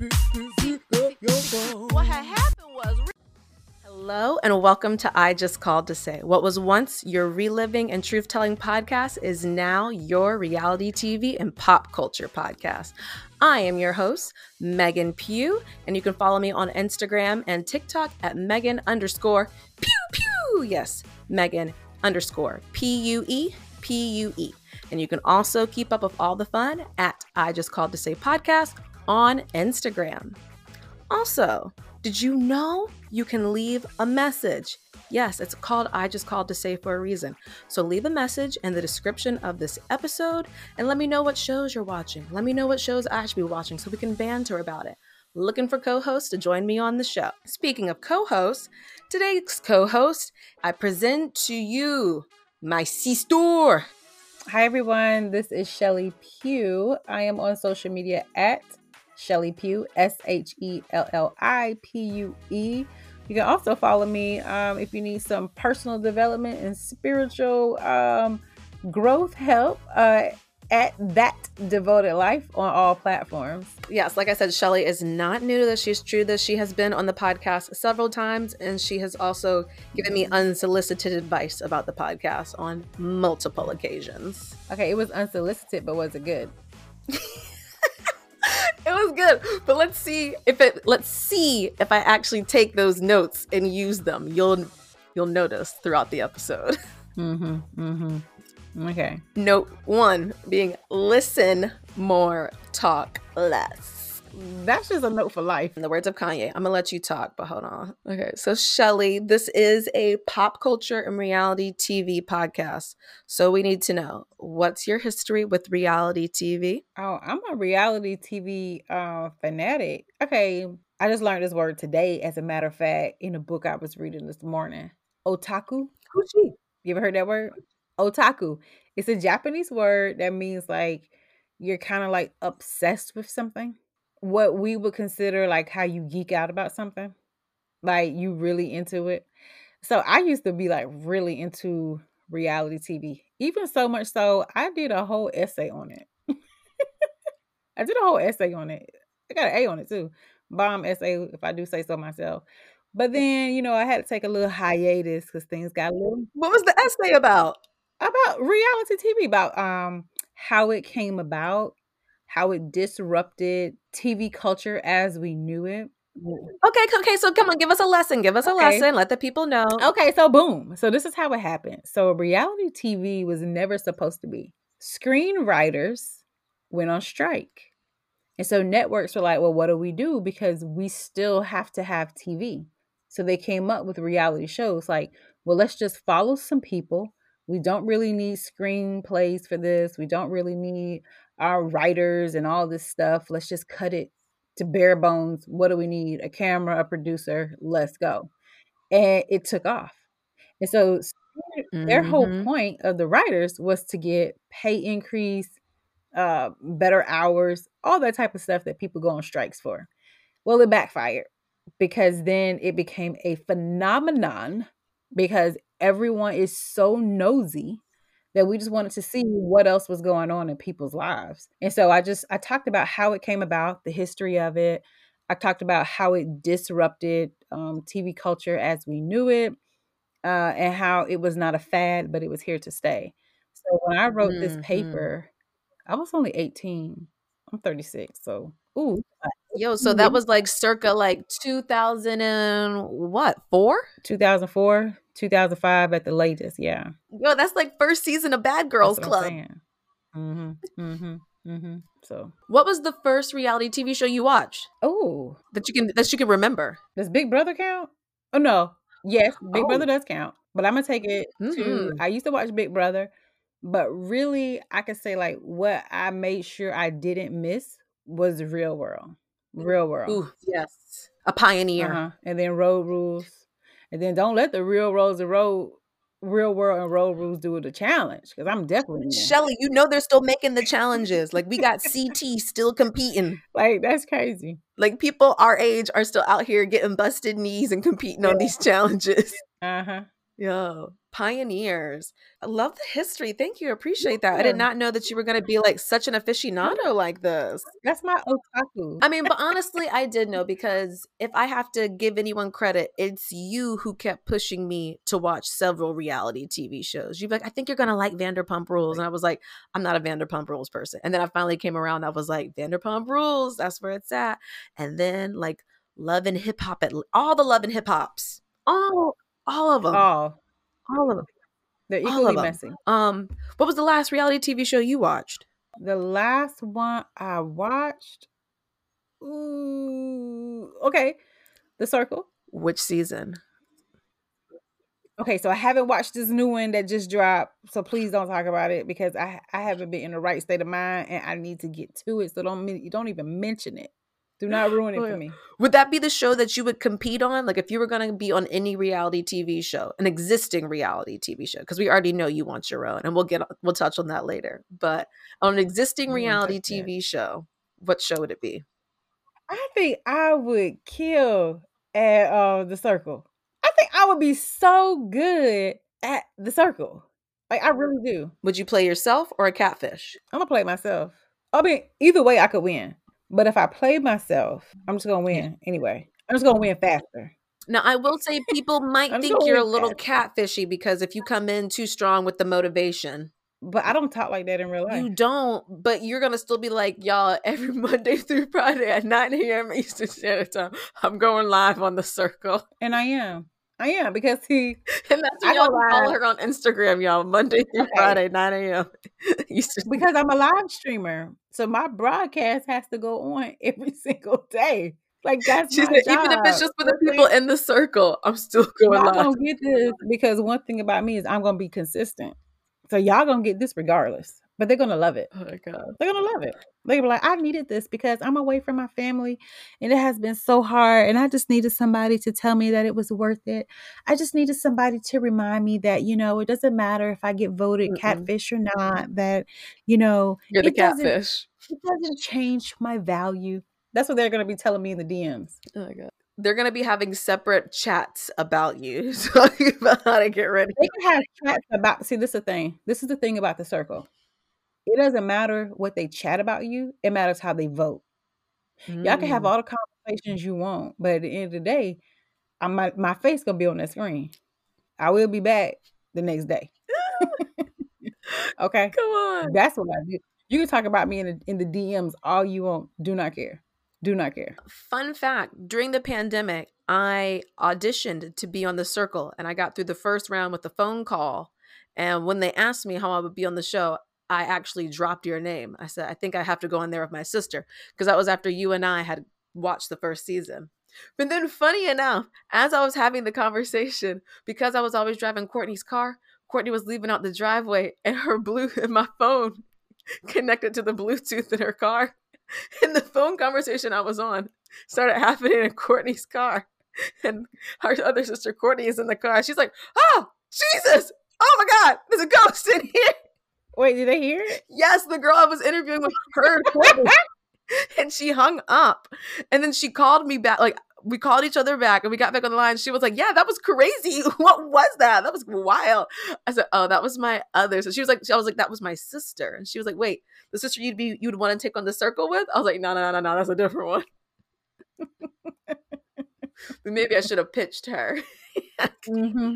What had happened was. Hello and welcome to I Just Called to Say. What was once your reliving and truth telling podcast is now your reality TV and pop culture podcast. I am your host, Megan Pue, and you can follow me on Instagram and TikTok at Megan underscore Pue Pue. Yes, Megan underscore P U E P U E. And you can also keep up with all the fun at I Just Called to Say podcast on Instagram. Also, did you know you can leave a message? Yes, it's called I Just Called to Say for a reason. So leave a message in the description of this episode and let me know what shows you're watching. Let me know what shows I should be watching so we can banter about it. Looking for co hosts to join me on the show. Speaking of co hosts, today's co host, I present to you my sister. Hi, everyone. This is Shelli Pue. I am on social media at Shelli Pue, S H E L L I P U E. You can also follow me um, if you need some personal development and spiritual um, growth help uh, at That Devoted Life on all platforms. Yes, like I said, Shelli is not new to this. She's true this. She has been on the podcast several times, and she has also given me unsolicited advice about the podcast on multiple occasions. Okay, it was unsolicited, but was it good? was good but let's see if it let's see if i actually take those notes and use them. You'll you'll notice throughout the episode. Mm-hmm mm-hmm. Okay. Note one being listen more talk less that's just a note for life. In the words of Kanye, I'm gonna let you talk, but hold on. Okay, so Shelli, this is a pop culture and reality TV podcast. So we need to know what's your history with reality TV? Oh, I'm a reality TV uh, fanatic. Okay, I just learned this word today, as a matter of fact, in a book I was reading this morning. Otaku. Who's she? You ever heard that word? Otaku. It's a Japanese word that means like you're kind of like obsessed with something what we would consider like how you geek out about something, like you really into it. So I used to be like really into reality TV, even so much so I did a whole essay on it. I did a whole essay on it. I got an A on it too. Bomb essay, if I do say so myself. But then, you know, I had to take a little hiatus because things got a little. What was the essay about? About reality TV, about um how it came about how it disrupted TV culture as we knew it. Okay, okay, so come on, give us a lesson. Give us a okay. lesson. Let the people know. Okay, so boom. So this is how it happened. So reality TV was never supposed to be. Screenwriters went on strike. And so networks were like, well, what do we do? Because we still have to have TV. So they came up with reality shows like, well, let's just follow some people. We don't really need screenplays for this. We don't really need our writers and all this stuff. Let's just cut it to bare bones. What do we need? A camera, a producer, let's go. And it took off. And so mm-hmm. their whole mm-hmm. point of the writers was to get pay increase, uh, better hours, all that type of stuff that people go on strikes for. Well, it backfired because then it became a phenomenon because everyone is so nosy that we just wanted to see what else was going on in people's lives. And so I just I talked about how it came about, the history of it. I talked about how it disrupted um, TV culture as we knew it, uh, and how it was not a fad, but it was here to stay. So when I wrote mm-hmm. this paper, I was only 18. I'm 36, so ooh. Yo, so that was like circa like 2000 and what, four? 2004, 2005 at the latest. Yeah. Yo, that's like first season of Bad Girls Club. Mm-hmm. Mm-hmm. Mm-hmm. So, what was the first reality TV show you watched? Oh, that you can that you can remember. Does Big Brother count? Oh no. Yes, Big oh. Brother does count. But I'm gonna take it mm-hmm. to. I used to watch Big Brother, but really, I could say like what I made sure I didn't miss was Real World. Real World. Ooh, yes, a pioneer. Uh-huh. And then Road Rules. And then don't let the real roads and road real world and road rules do the challenge because I'm definitely Shelli, you know they're still making the challenges. Like we got CT still competing. Like that's crazy. Like people our age are still out here getting busted knees and competing yeah. on these challenges. Uh-huh. Yo, pioneers. I love the history. Thank you. Appreciate that. I did not know that you were going to be like such an aficionado like this. That's my otaku. I mean, but honestly, I did know because if I have to give anyone credit, it's you who kept pushing me to watch several reality TV shows. You'd be like, I think you're going to like Vanderpump Rules. And I was like, I'm not a Vanderpump Rules person. And then I finally came around. I was like, Vanderpump Rules, that's where it's at. And then like Love and Hip Hop, at all the Love and Hip Hops, all, all of them, Oh, all of them. they're All equally messy. Um, what was the last reality TV show you watched? The last one I watched. Ooh, okay. The Circle. Which season? Okay, so I haven't watched this new one that just dropped, so please don't talk about it because I I haven't been in the right state of mind and I need to get to it. So don't don't even mention it. Do not ruin it Oh, for me. Would that be the show that you would compete on? Like if you were going to be on any reality TV show, an existing reality TV show, because we already know you want your own, and we'll get we'll touch on that later. But on an existing reality touch that. TV show, what show would it be? I think I would kill at uh the circle. I think I would be so good at the circle. Like I really do. Would you play yourself or a catfish? I'm gonna play myself. I mean, either way I could win. But if I play myself, I'm just gonna win anyway. I'm just gonna win faster. Now, I will say people might I'm think you're a little that. catfishy because if you come in too strong with the motivation, But I don't talk like that in real life. you don't, but you're going to still be like, y'all, every Monday through Friday at 9 a.m. Eastern Standard Time, I'm going live on the circle. And I am. I am because he And that's I y'all follow her on Instagram, y'all. Monday through Okay. Friday, 9 a.m. Because I'm a live streamer. So my broadcast has to go on every single day. Like that's She my said, even if it's just for the people in the circle, I'm still going live. gonna get this because one thing about me is I'm gonna be consistent. So y'all gonna get this regardless. But they're gonna love it. Oh my God. They're gonna love it. They're gonna be like, I needed this because I'm away from my family and it has been so hard. And I just needed somebody to tell me that it was worth it. I just needed somebody to remind me that, you know, it doesn't matter if I get voted Mm-mm. catfish or not, that, you know, You're the it doesn't catfish. it doesn't change my value. That's what they're gonna be telling me in the DMs. Oh my God. They're to be having separate chats about you, talking about how to get ready. They can have chats about see, this is the thing. This is the thing about the circle. It doesn't matter what they chat about you, it matters how they vote. Y'all can have Mm. all the conversations you want, but at the end of the day, I'm my, my face gonna be on that screen. I will be back the next day. okay, Come on. that's what I do. You can talk about me in the, in the DMs all you want. Do not care. Do not care. Fun fact during the pandemic, I auditioned to be on the circle and I got through the first round with a phone call. And when they asked me how I would be on the show, I actually dropped your name. I said, I think I have to go in there with my sister because that was after you and I had watched the first season. But then, funny enough, as I was having the conversation, because I was always driving Courtney's car, Courtney was leaving out the driveway and her blue and my phone connected to the Bluetooth in her car. And the phone conversation I was on started happening in Courtney's car. And our other sister Courtney is in the car. She's like, Oh, Jesus! Oh my God, there's a ghost in here. Wait, did they hear it? Yes, the girl I was interviewing with heard and she hung up. And then she called me back. Like, we called each other back and we got back on the line. She was like, Yeah, that was crazy. What was that? That was wild. I said, Oh, that was my other. So she was like, I was like, That was my sister. And she was like, Wait, the sister you'd be you'd want to take on the circle with? I was like, No, no, no, no, no, that's a different one. Maybe I should have pitched her. Mm-hmm.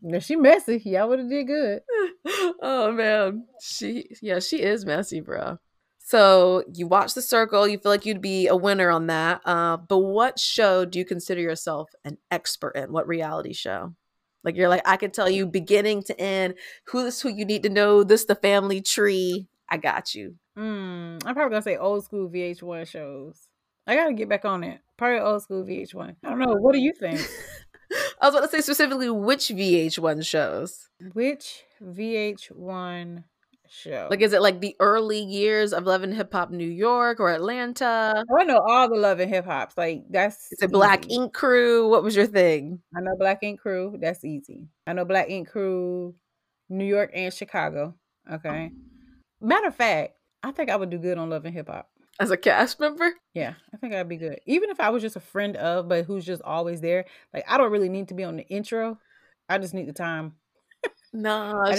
Now she messy. Y'all would have did good. oh man, she yeah, she is messy, bro. So you watch The Circle, you feel like you'd be a winner on that. Uh, but what show do you consider yourself an expert in? What reality show? Like you're like, I can tell you beginning to end, who this who you need to know, this the family tree. I got you. Mm, I'm probably gonna say old school VH1 shows. I gotta get back on that. Probably old school VH1. I don't know. What do you think? I was about to say specifically which VH1 shows. Which VH1 show? Like, is it like the early years of Love and Hip Hop New York or Atlanta? Oh, I know all the Love and Hip Hops. Like that's Is it Black. Ink Crew? What was your thing? I know Black Ink Crew. That's easy. I know Black Ink Crew, New York and Chicago. Okay. Oh. Matter of fact, I think I would do good on Love and Hip Hop. As a cast member? Yeah, I think I'd be good. Even if I was just a friend of, but who's just always there. Like I don't really need to be on the intro. I just need the time. No, I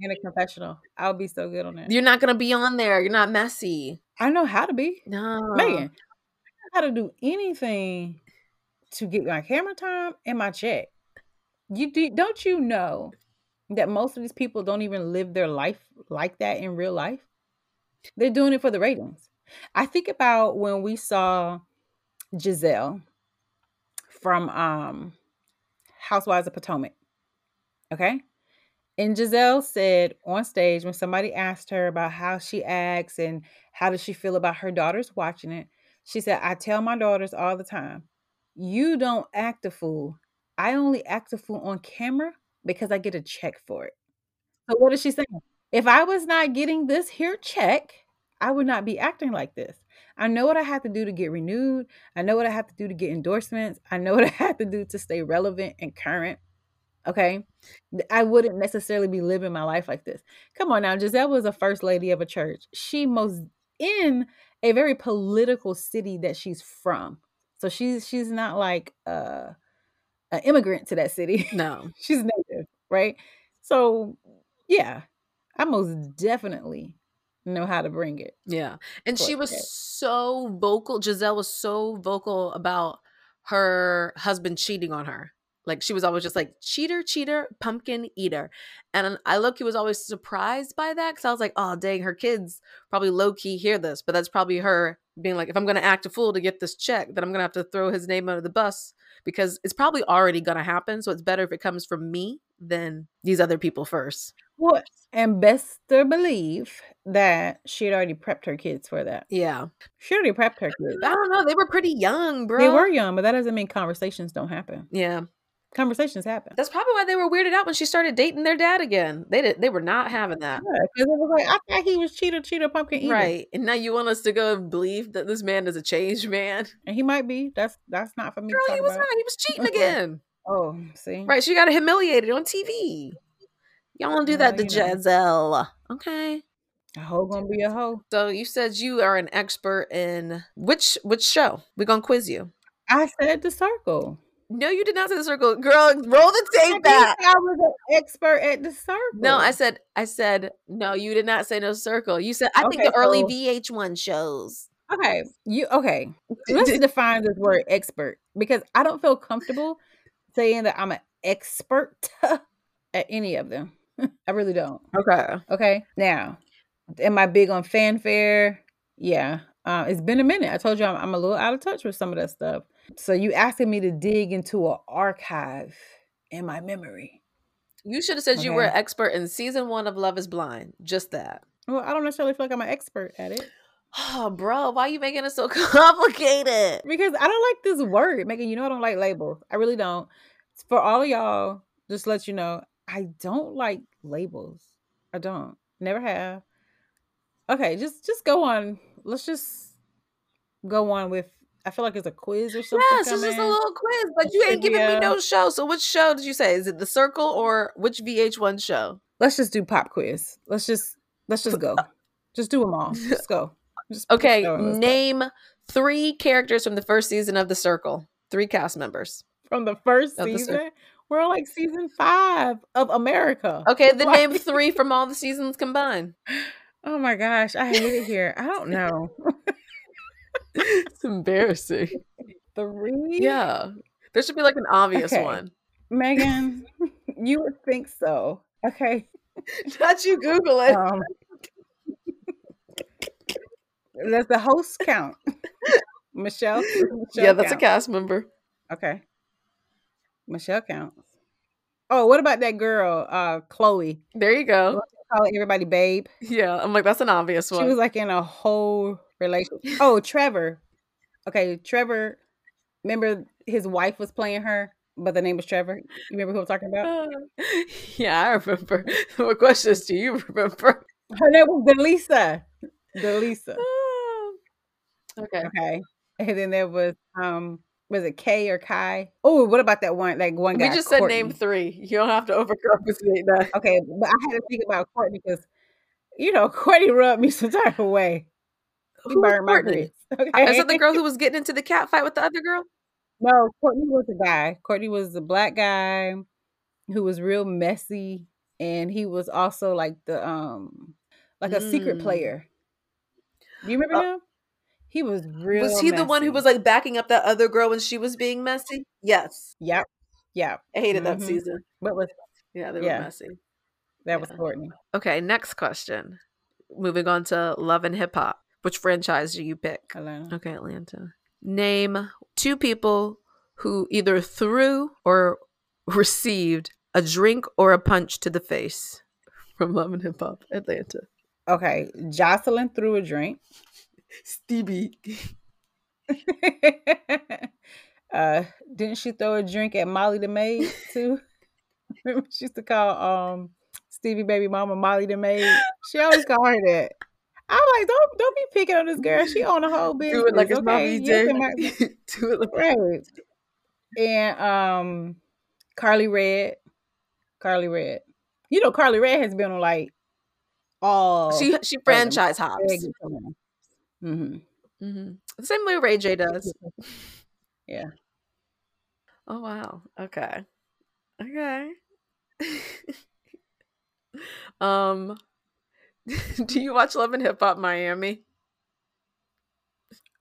in a confessional. I'll be so good on that. You're not gonna be on there. You're not messy. I know how to be. No. Megan, I know how to do anything to get my camera time and my check. You do, don't you know that most of these people don't even live their life like that in real life? They're doing it for the ratings. I think about when we saw Gizelle from um Housewives of Potomac. Okay? And Gizelle said on stage when somebody asked her about how she acts and how does she feel about her daughters watching it, she said, I tell my daughters all the time, you don't act a fool. I only act a fool on camera because I get a check for it. So what is she saying? If I was not getting this here check, I would not be acting like this. I know what I have to do to get renewed. I know what I have to do to get endorsements. I know what I have to do to stay relevant and current. Okay. I wouldn't necessarily be living my life like this. Come on now. Gizelle was a first lady of a church. She most in a very political city that she's from. So she's she's not like uh an immigrant to that city. No. she's native, right? So yeah, I most definitely know how to bring it. Yeah. And she was so vocal. Gizelle was so vocal about her husband cheating on her. Like she was always just like cheater, cheater, pumpkin eater. And I look, he was always surprised by that because I was like, oh dang, her kids probably low key hear this, but that's probably her being like, if I'm gonna act a fool to get this check, then I'm gonna have to throw his name under the bus because it's probably already gonna happen. So it's better if it comes from me than these other people first. Well, and best to believe that she had already prepped her kids for that. Yeah. She already prepped her kids. I don't know. They were pretty young, bro. They were young, but that doesn't mean conversations don't happen. Yeah. Conversations happen. That's probably why they were weirded out when she started dating their dad again. They did they were not having that. Yeah, because it was like I thought he was cheater, cheater, pumpkin eater, Right. And now you want us to go and believe that this man is a changed man. And he might be. That's that's not for me Girl, to he was about. not. He was cheating again. Oh, see, Right. She got humiliated on TV. Y'all don't do that to know. Okay. A hoe gonna be a hoe. So you said you are an expert in which which show? We're gonna quiz you. I said the circle. No, you did not say the circle. Girl, roll the tape did back. I was an expert at the circle. No, I said I said no, you did not say no circle. You said I think Okay, the early VH1 shows. Okay, you okay? Let's define this word expert because I don't feel comfortable saying that I'm an expert at any of them. I really don't. Okay. Okay, now, am I big on fanfare? Yeah, uh, it's been a minute. I told you I'm, I'm a little out of touch with some of that stuff. So you asking me to dig into an archive in my memory? You should have said you were an expert in season one of Love is Blind. Just that. Well, I don't necessarily feel like I'm an expert at it Oh, bro, why are you making it so complicated? because I don't like this word. Megan, you know I don't like labels. I really don't. For all of y'all, just let you know, I don't like labels. I don't. Never have. Okay, just just go on. Let's just go on with. I feel like it's a quiz or something. Yes, it's just a little quiz, but you ain't giving me no show. So which show did you say? Is it The Circle or which VH1 show? Let's just do pop quiz. Let's just let's just go. Uh, just do them all. Let's go. Just Okay, let's go. name three characters from the first season of The Circle. Three cast members. from the first season. We're on like season five of America. Okay, Like- name three from all the seasons combined. Oh my gosh, I hate it here. I don't know. It's embarrassing. Three? Yeah. There should be like an obvious Okay. one. Megan, you would think so. Okay. Not you Google it. Um, does the host count? Michelle? Michelle yeah, that's count? a cast member. Okay. Michelle counts. Oh, what about that girl, uh, Chloe? There you go. Calling everybody babe. Yeah, I'm like, that's an obvious one. She was like in a whole relationship. Oh, Trevor. Okay, Trevor. Remember his wife was playing her, but the name was Trevor. You remember who I'm talking about? yeah, I remember. what questions do you remember? Her name was DeLeesa. DeLeesa. okay. Okay. And then there was um was it K or Kai? Oh, what about that one like one guy? We just said name three. You don't have to overcompensate that. Okay, but I had to think about Courtney because you know Courtney rubbed me some type of way. She Who's burned my Courtney? grits. Okay. Is that the girl who was getting into the cat fight with the other girl? No, Courtney was a guy. Courtney was a black guy. who was real messy, and he was also like the um like a secret Mm. player. Do you remember Oh. him? He was real. was he the one who was like backing up that other girl when she was being messy? Yes. Yep. Yeah. I hated that Mhm. season. But was Yeah, they Yeah. were messy. that? Was Yeah. Courtney. Okay, next question. Moving on to Love and Hip Hop. Which franchise do you pick? Atlanta. Okay, Atlanta. Name two people who either threw or received a drink or a punch to the face from Love and Hip Hop Atlanta. Okay, Joseline threw a drink. Stevie. uh, didn't she throw a drink at Molly the maid too? Remember she used to call um Stevie baby mama Molly the maid. She always called her that. I'm like, don't don't be picking on this girl. She on a whole business. Do it like it's okay? Yes, J. Do it like right. And um, Karlie Redd, Karlie Redd. You know, Karlie Redd has been on like all. she she franchise hops. Mm-hmm. Mm-hmm. The same way Ray J does. Yeah. Oh wow. Okay. Okay. um do you watch Love and Hip Hop Miami?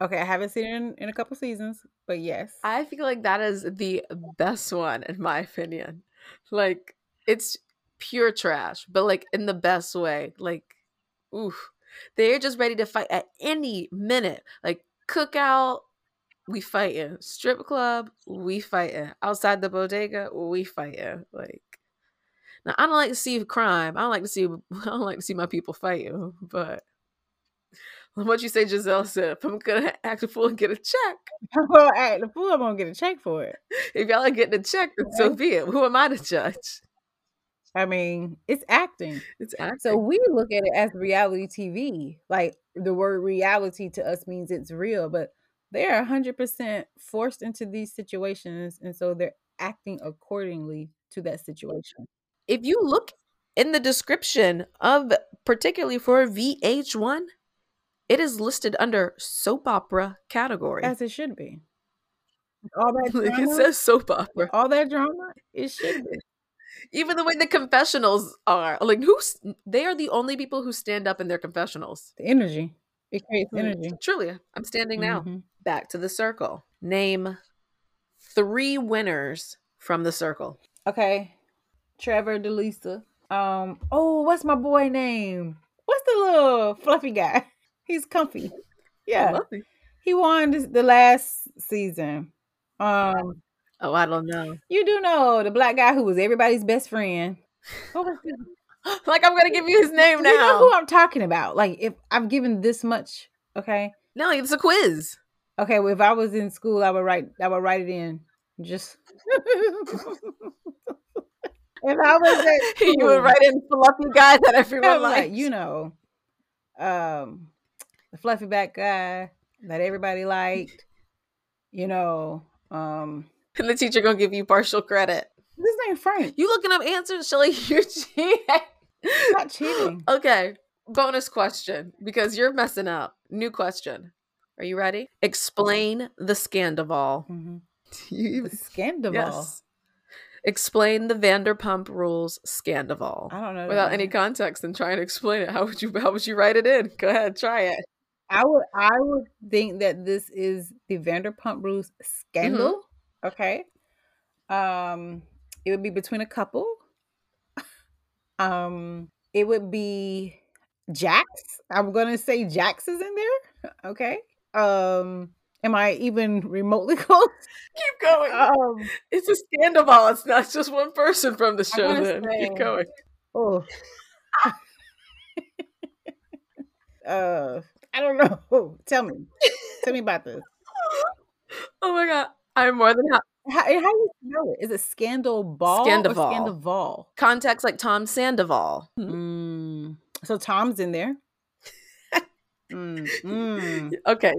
Okay, I haven't seen it in, in a couple seasons, but yes. I feel like that is the best one in my opinion. Like it's pure trash, but like in the best way. Like oof. They're just ready to fight at any minute. Like cookout, we fighting. Strip club, we fighting. Outside the bodega, we fighting. Like now I don't like to see crime. I don't like to see I don't like to see my people fighting, but what you say Gizelle said, if I'm gonna act a fool and get a check, I'm gonna act a fool, I'm gonna get a check for it. if y'all are getting a check, then so be it. Who am I to judge? I mean, it's acting. It's acting. So we look at it as reality TV. Like the word reality to us means it's real, but they're 100% forced into these situations. And so they're acting accordingly to that situation. if you look in the description of particularly for VH1, it is listed under soap opera category. As it should be. All that like it says soap opera. all that drama, it should be. Even the way the confessionals are, like who's they are the only people who stand up in their confessionals. The energy. It creates Mm, energy. Truly, I'm standing now. Mhm. Back to the circle. Name three winners from the circle. Okay. Trevor DeLeesa. Um, oh, what's my boy name? What's the little fluffy guy? He's comfy. Yeah. He won this, the last season. Um, Oh, I don't know. you do know the black guy who was everybody's best friend. His- like I'm gonna give you his name You know now. who I'm talking about. Like if I've given this much, okay. no, it's a quiz. Okay, well if I was in school, I would write I would write it in. Just if I was at you would school. write in fluffy guy that everyone was like, you know, um, the fluffy back guy that everybody liked. You know, um, and the teacher gonna give you partial credit. his name Frank. You looking up answers, Shelli? You're cheating. Not cheating. Okay, bonus question because you're messing up. New question. Are you ready? Explain the Scandival. Mhm. You The even Scandival. yes. Explain the Vanderpump Rules Scandival. I don't know. Without any context and trying to explain it, how would you how would you write it in? Go ahead, try it. I would I would think that this is the Vanderpump Rules scandal. Okay. Um it would be between a couple. Um it would be Jax. I'm gonna say Jax is in there. Okay. Um am I even remotely close? Keep going. Um it's a Scandival. It's not just one person from the show. Then say- keep going. oh uh I don't know. Tell me. Tell me about this. Oh my god, I'm more than happy. How, how do you spell it? Is it scandal ball Scandival. or scandival? Context like Tom Sandoval. Mm. So Tom's in there. mm, mm. Okay,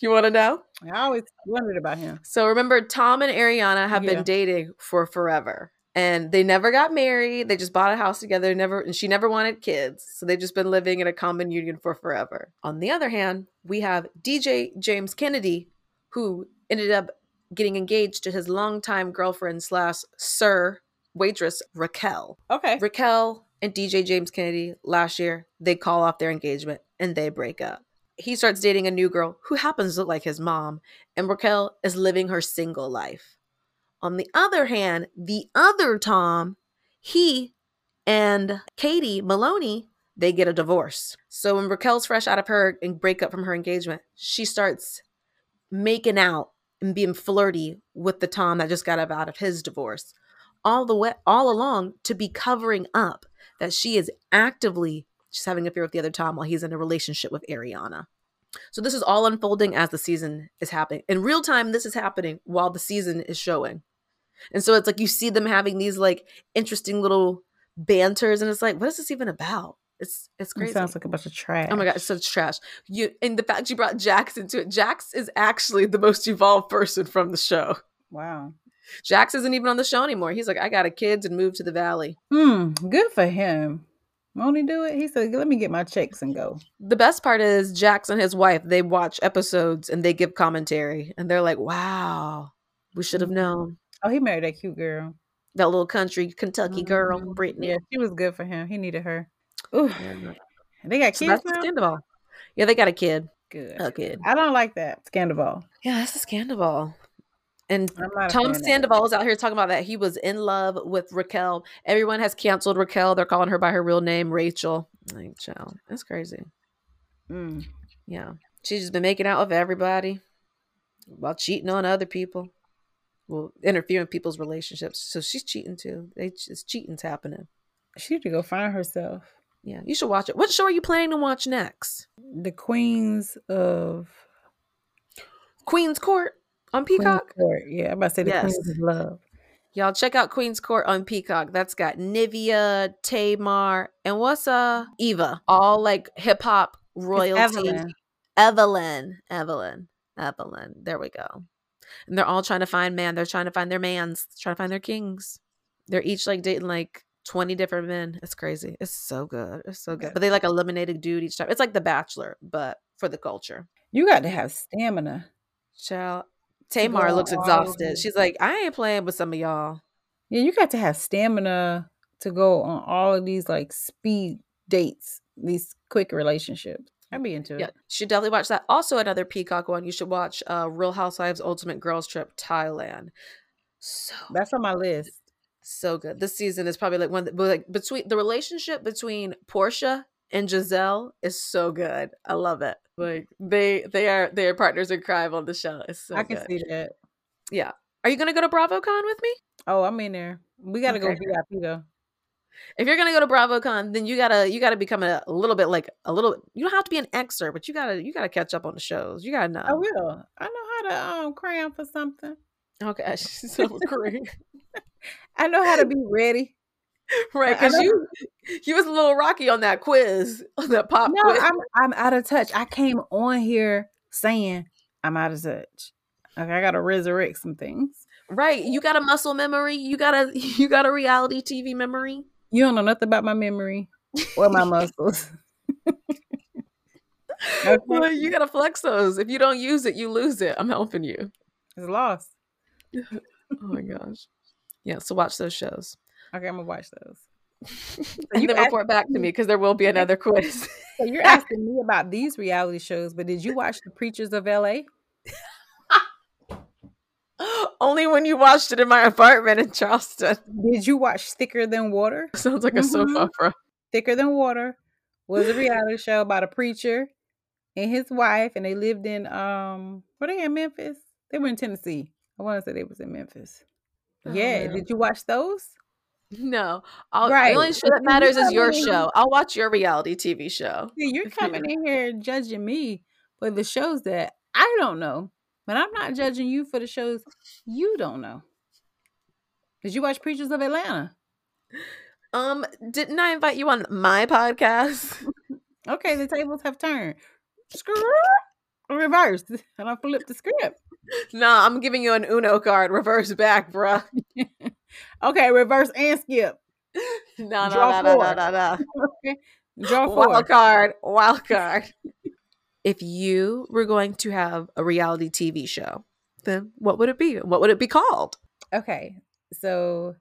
you want to know? I always wondered about him. So remember, Tom and Ariana have Yeah. been dating for forever, and they never got married. They just bought a house together. Never, and she never wanted kids, so they've just been living in a common union for forever. On the other hand, we have DJ James Kennedy, who ended up getting engaged to his longtime girlfriend slash SUR waitress Raquel. Okay. Raquel and DJ James Kennedy last year, they call off their engagement and they break up. He starts dating a new girl who happens to look like his mom, and Raquel is living her single life. On the other hand, the other Tom, he and Katie Maloney, they get a divorce. So when Raquel's fresh out of her and break up from her engagement, she starts making out and being flirty with the Tom that just got out of his divorce. All the way all along to be covering up that she is actively just having an affair with the other Tom while he's in a relationship with Ariana. So this is all unfolding as the season is happening. In real time, this is happening while the season is showing. And so it's like you see them having these like interesting little banters, and it's like, what is this even about? It's it's It crazy. sounds like a bunch of trash. Oh my god, it's such trash. You and the fact you brought Jax into it. Jax is actually the most evolved person from the show. Wow. Jax isn't even on the show anymore. He's like, I got a kids and moved to the valley. Hmm. Good for him. Won't he do it? He said, "Let me get my checks and go." The best part is Jax and his wife, they watch episodes and they give commentary and they're like, Wow, we should have known. Oh, he married that cute girl. That little country Kentucky girl, Mhm. Brittany. Yeah, she was good for him. He needed her. Ooh, Yeah. they got So kids that's a now. Yeah, they got a kid. Good. A kid. I don't like that scandal. Yeah, that's a scandal. And I'm not a Tom fan. Sandoval is out here talking about that he was in love with Raquel. Everyone has canceled Raquel. They're calling her by her real name, Rachel. Like, child, that's crazy. Mm. Yeah, she's just been making out with everybody while cheating on other people. Well, interfering people's relationships. So she's cheating too. They just cheating's happening. She need to go find herself. Yeah, you should watch it. What show are you planning to watch next? The queens of Queen's Court on Peacock. Court. Yeah, I'm about to say the Yes. queens of love. Y'all check out Queen's Court on Peacock. That's got Nivea, Tamar, and what's uh Eva. All like hip hop royalty. Evelyn. Evelyn. Evelyn. Evelyn. There we go. And they're all trying to find man. They're trying to find their mans, trying to find their kings. They're each like dating like 20 different men. It's crazy. It's so good. It's so good. But they like eliminated dude each time. It's like The Bachelor, but for the culture. You got to have stamina. Child. Tamar looks exhausted. She's like, I ain't playing with some of y'all. Yeah, you got to have stamina to go on all of these like speed dates, these quick relationships. I'd be into Yeah, it. you should definitely watch that. Also, another Peacock one. You should watch uh, Real Housewives Ultimate Girls Trip Thailand. So That's on my list. So good. This season is probably like one that, but like between the relationship between Porsha and Gizelle is so good. I love it. Like they they are they are partners in crime on the show. It's so I can good. see that. Yeah. Are you gonna go to BravoCon with me? Oh, I'm in there. We got to Okay. go VIP though. If you're gonna go to BravoCon, then you gotta you gotta become a, a little bit like a little. You don't have to be an expert, but you gotta you gotta catch up on the shows. You gotta know. I will. I know how to um cram for something. Okay, so great. I know how to be ready. Right, because you you was a little rocky on that quiz, on that pop No, quiz. I'm I'm out of touch. I came on here saying I'm out of touch. Okay, I gotta resurrect some things. right, you got a muscle memory. You got a you got a reality TV memory. You don't know nothing about my memory or my muscles. Okay. Well, you gotta flex those. If you don't use it, you lose it. I'm helping you. It's lost. Oh my gosh. Yeah, so watch those shows. Okay, I'm gonna watch those. And you then report back to me because there will be another quiz. So you're asking me about these reality shows, but did you watch The Preachers of LA? Only when you watched it in my apartment in Charleston. Did you watch Thicker Than Water? Sounds like a soap Mhm. opera. Thicker Than Water was a reality show about a preacher and his wife, and they lived in um were they in Memphis? They were in Tennessee. I want to say they was in Memphis. Oh, yeah, man. did you watch those? No, I'll, Right. the only show that matters is your show. I'll watch your reality TV show. See, you're coming in here judging me for the shows that I don't know, but I'm not judging you for the shows you don't know. Did you watch Preachers of Atlanta? Um, didn't I invite you on my podcast? Okay, the tables have turned. Screw reversed, and I flipped the script. No, I'm giving you an Uno card. Reverse back, bruh. Okay, reverse and skip. No, no, no, no, no, no, no. Okay, draw four. Wild card, wild card. if you were going to have a reality TV show, then what would it be? What would it be called? Okay, so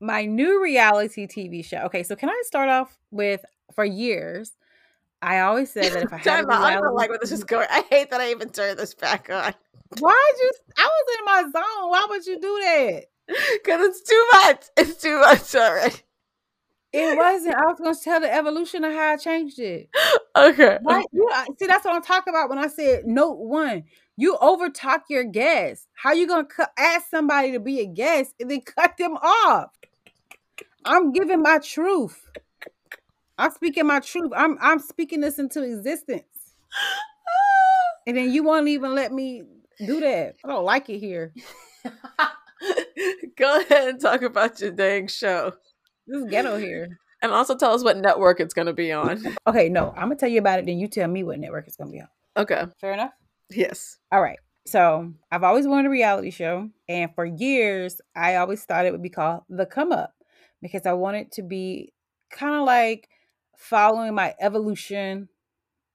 my new reality TV show. Okay, so can I start off with for years? I always said that if I had. I don't like where this is going. I hate that I even turned this back on. Why'd you? I was in my zone. Why would you do that? Because it's too much. It's too much already. It wasn't. I was going to tell the evolution of how I changed it. Okay. You, see, that's what I'm talking about when I said note one. You overtalk your guests. How you going to ask somebody to be a guest and then cut them off? I'm giving my truth. I'm speaking my truth. I'm I'm speaking this into existence. And then you won't even let me do that. I don't like it here. Go ahead and talk about your dang show. This ghetto here. And also tell us what network it's going to be on. Okay, no, I'm gonna tell you about it. Then you tell me what network it's gonna be on. Okay. Fair enough. Yes. All right. So I've always wanted a reality show, and for years I always thought it would be called The Come Up because I wanted to be kind of like following my evolution,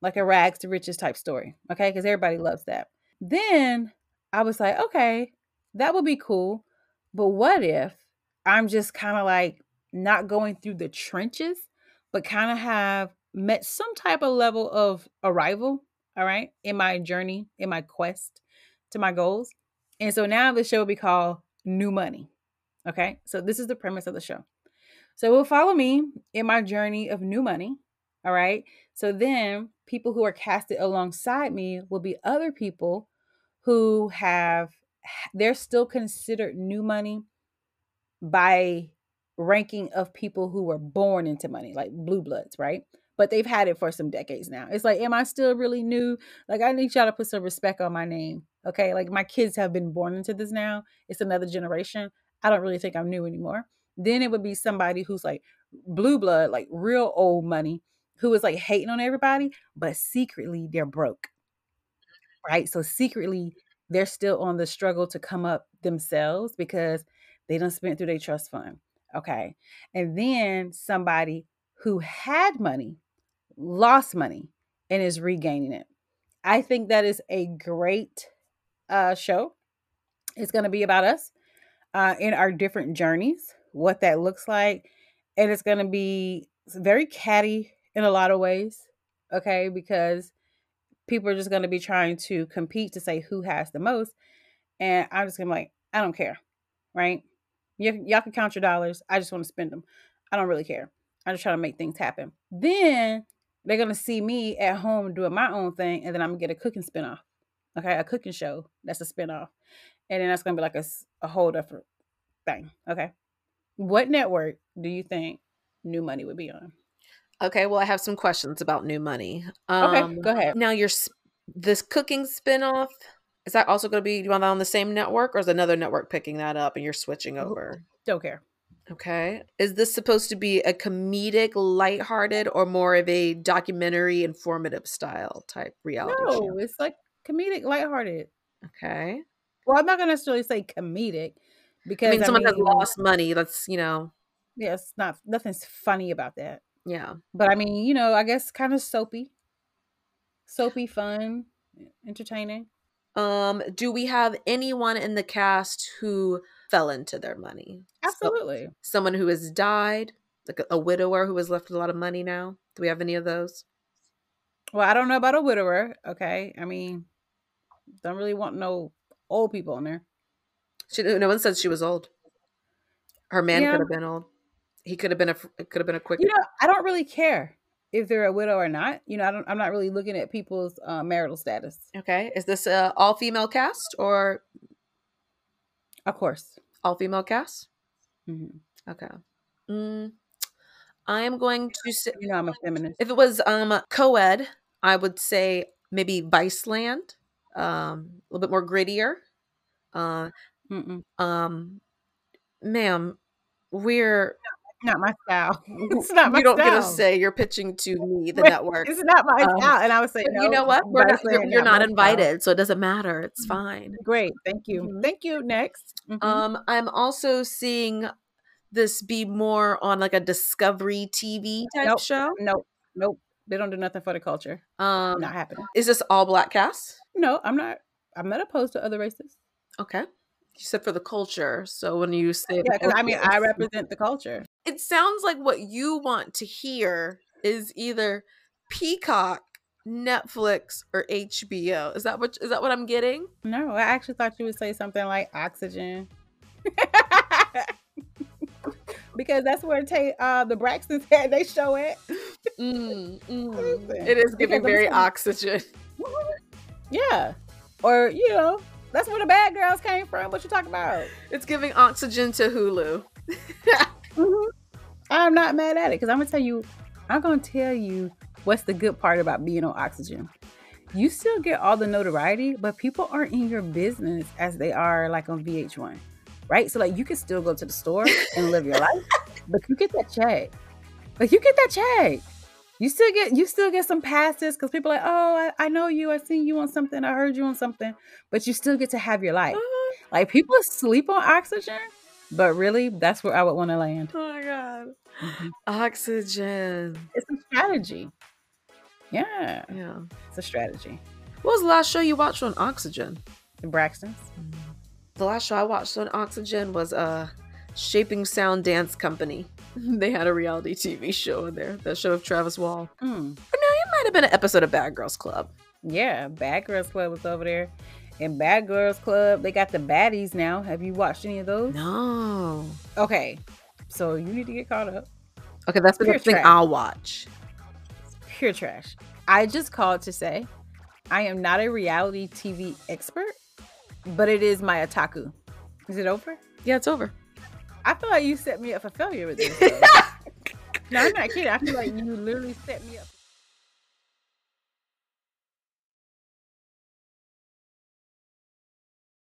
like a rags to riches type story. Okay, because everybody mm-hmm. loves that. Then I was like, okay, that would be cool, but what if I'm just kind of like not going through the trenches, but kind of have met some type of level of arrival all right, in my journey, in my quest to my goals. And so now the show will be called New Money. Okay, so this is the premise of the show. So it will follow me in my journey of new money. All right, so then people who are casted alongside me will be other people who have, they're still considered new money by ranking of people who were born into money, like blue bloods, right? but they've had it for some decades now. It's like, am I still really new? Like, I need y'all to put some respect on my name. Okay. Like, my kids have been born into this now. It's another generation. I don't really think I'm new anymore. Then it would be somebody who's like blue blood, like real old money, who is like hating on everybody, but secretly they're broke. Right. So, secretly, they're still on the struggle to come up themselves because they don't spend through their trust fund. Okay. And then somebody who had money lost money and is regaining it. I think that is a great uh, show. It's going to be about us uh, in our different journeys, what that looks like. And it's going to be very catty in a lot of ways, okay? Because people are just going to be trying to compete to say who has the most. And I'm just going to be like, I don't care, right? Y- y'all can count your dollars. I just want to spend them. I don't really care. I'm just trying to make things happen. Then they're gonna see me at home doing my own thing, and then I'm gonna get a cooking spinoff. Okay, a cooking show that's a spinoff, and then that's gonna be like a, a whole different thing. Okay, what network do you think New Money would be on? Okay. Well, I have some questions about new money. Um, Okay, go ahead. Now, your this cooking spinoff is that also going to be you want that on the same network, or is another network picking that up and you're switching over? Don't care. Okay. Is this supposed to be a comedic, lighthearted, or more of a documentary, informative style type reality No, show? it's like comedic, lighthearted. Okay. Well, I'm not gonna necessarily say comedic because I mean, someone has mean, lost money. That's you know, Yeah, it's not nothing's funny about that. yeah. But I mean, you know, I guess kind of soapy, soapy, fun, entertaining. Um, do we have anyone in the cast who fell into their money? So- Absolutely. someone who has died, like a, a widower who has left a lot of money now. Do we have any of those? Well, I don't know about a widower. Okay, I mean, don't really want no old people in there. She, no one said she was old. Her man Yeah. could have been old. He could have been a. could have been a quick. You know, I don't really care if they're a widow or not. You know, I don't. I'm not really looking at people's uh, marital status. okay, is this a all female cast or Of course. all female cast? hmm Okay. Mm, I am going to say You know, I'm a feminist. if it was um co-ed, I would say maybe Viceland, um, a little bit more grittier. Uh, Mm-mm. um, ma'am, we're Not my style. it's not my style. you don't style. get to say you're pitching to me the network. It's not my Um, style. And I would say, no, you know what? We're not, you're, you're not my style. invited, so it doesn't matter. It's Mhm. fine. Great. Thank you. Mhm. Thank you. Next. Mhm. Um, I'm also seeing this be more on like a Discovery TV type Nope. show. nope. Nope. They don't do nothing for the culture. Um, not happening. is this all black cast? No, I'm not. I'm not opposed to other races. Okay. You said for the culture. So when you say, Yeah, because I mean, I represent the culture. it sounds like what you want to hear is either Peacock, Netflix, or HBO. Is that what is that what I'm getting? No, I actually thought you would say something like oxygen. because that's where ta- uh, the Braxtons had they show it. Mm, mm. It is because giving I'm very oxygen. Yeah. Or, you know, that's where the bad girls came from. What you talking about? It's giving oxygen to Hulu. Mhm. I'm not mad at it because I'm gonna tell you, I'm gonna tell you what's the good part about being on oxygen. You still get all the notoriety, but people aren't in your business as they are like on VH1, right? So like you can still go to the store and live your life, but you get that check. Like you get that check. You still get you still get some passes because people are like, oh, I, I know you, I seen you on something, I heard you on something, but you still get to have your life. Like people sleep on oxygen, but really, that's where I would want to land. Oh my god. Mhm. Oxygen. It's a strategy. Yeah, Yeah. it's a strategy. What was the last show you watched on Oxygen? The Braxtons. The last show I watched on Oxygen was uh Shaping Sound Dance Company. they had a reality TV show in there. That show of Travis Wall. Mm. No, it might have been an episode of Bad Girls Club. Yeah, Bad Girls Club was over there. And Bad Girls Club, they got the baddies now. Have you watched any of those? No. Okay, so you need to get caught up. Okay, that's the next thing. I'll watch. Pure trash. I just called to say I am not a reality TV expert, but it is my otaku. Is it over? Yeah, it's over. I feel like you set me up for failure with this. no, I'm not kidding. I feel like you literally set me up.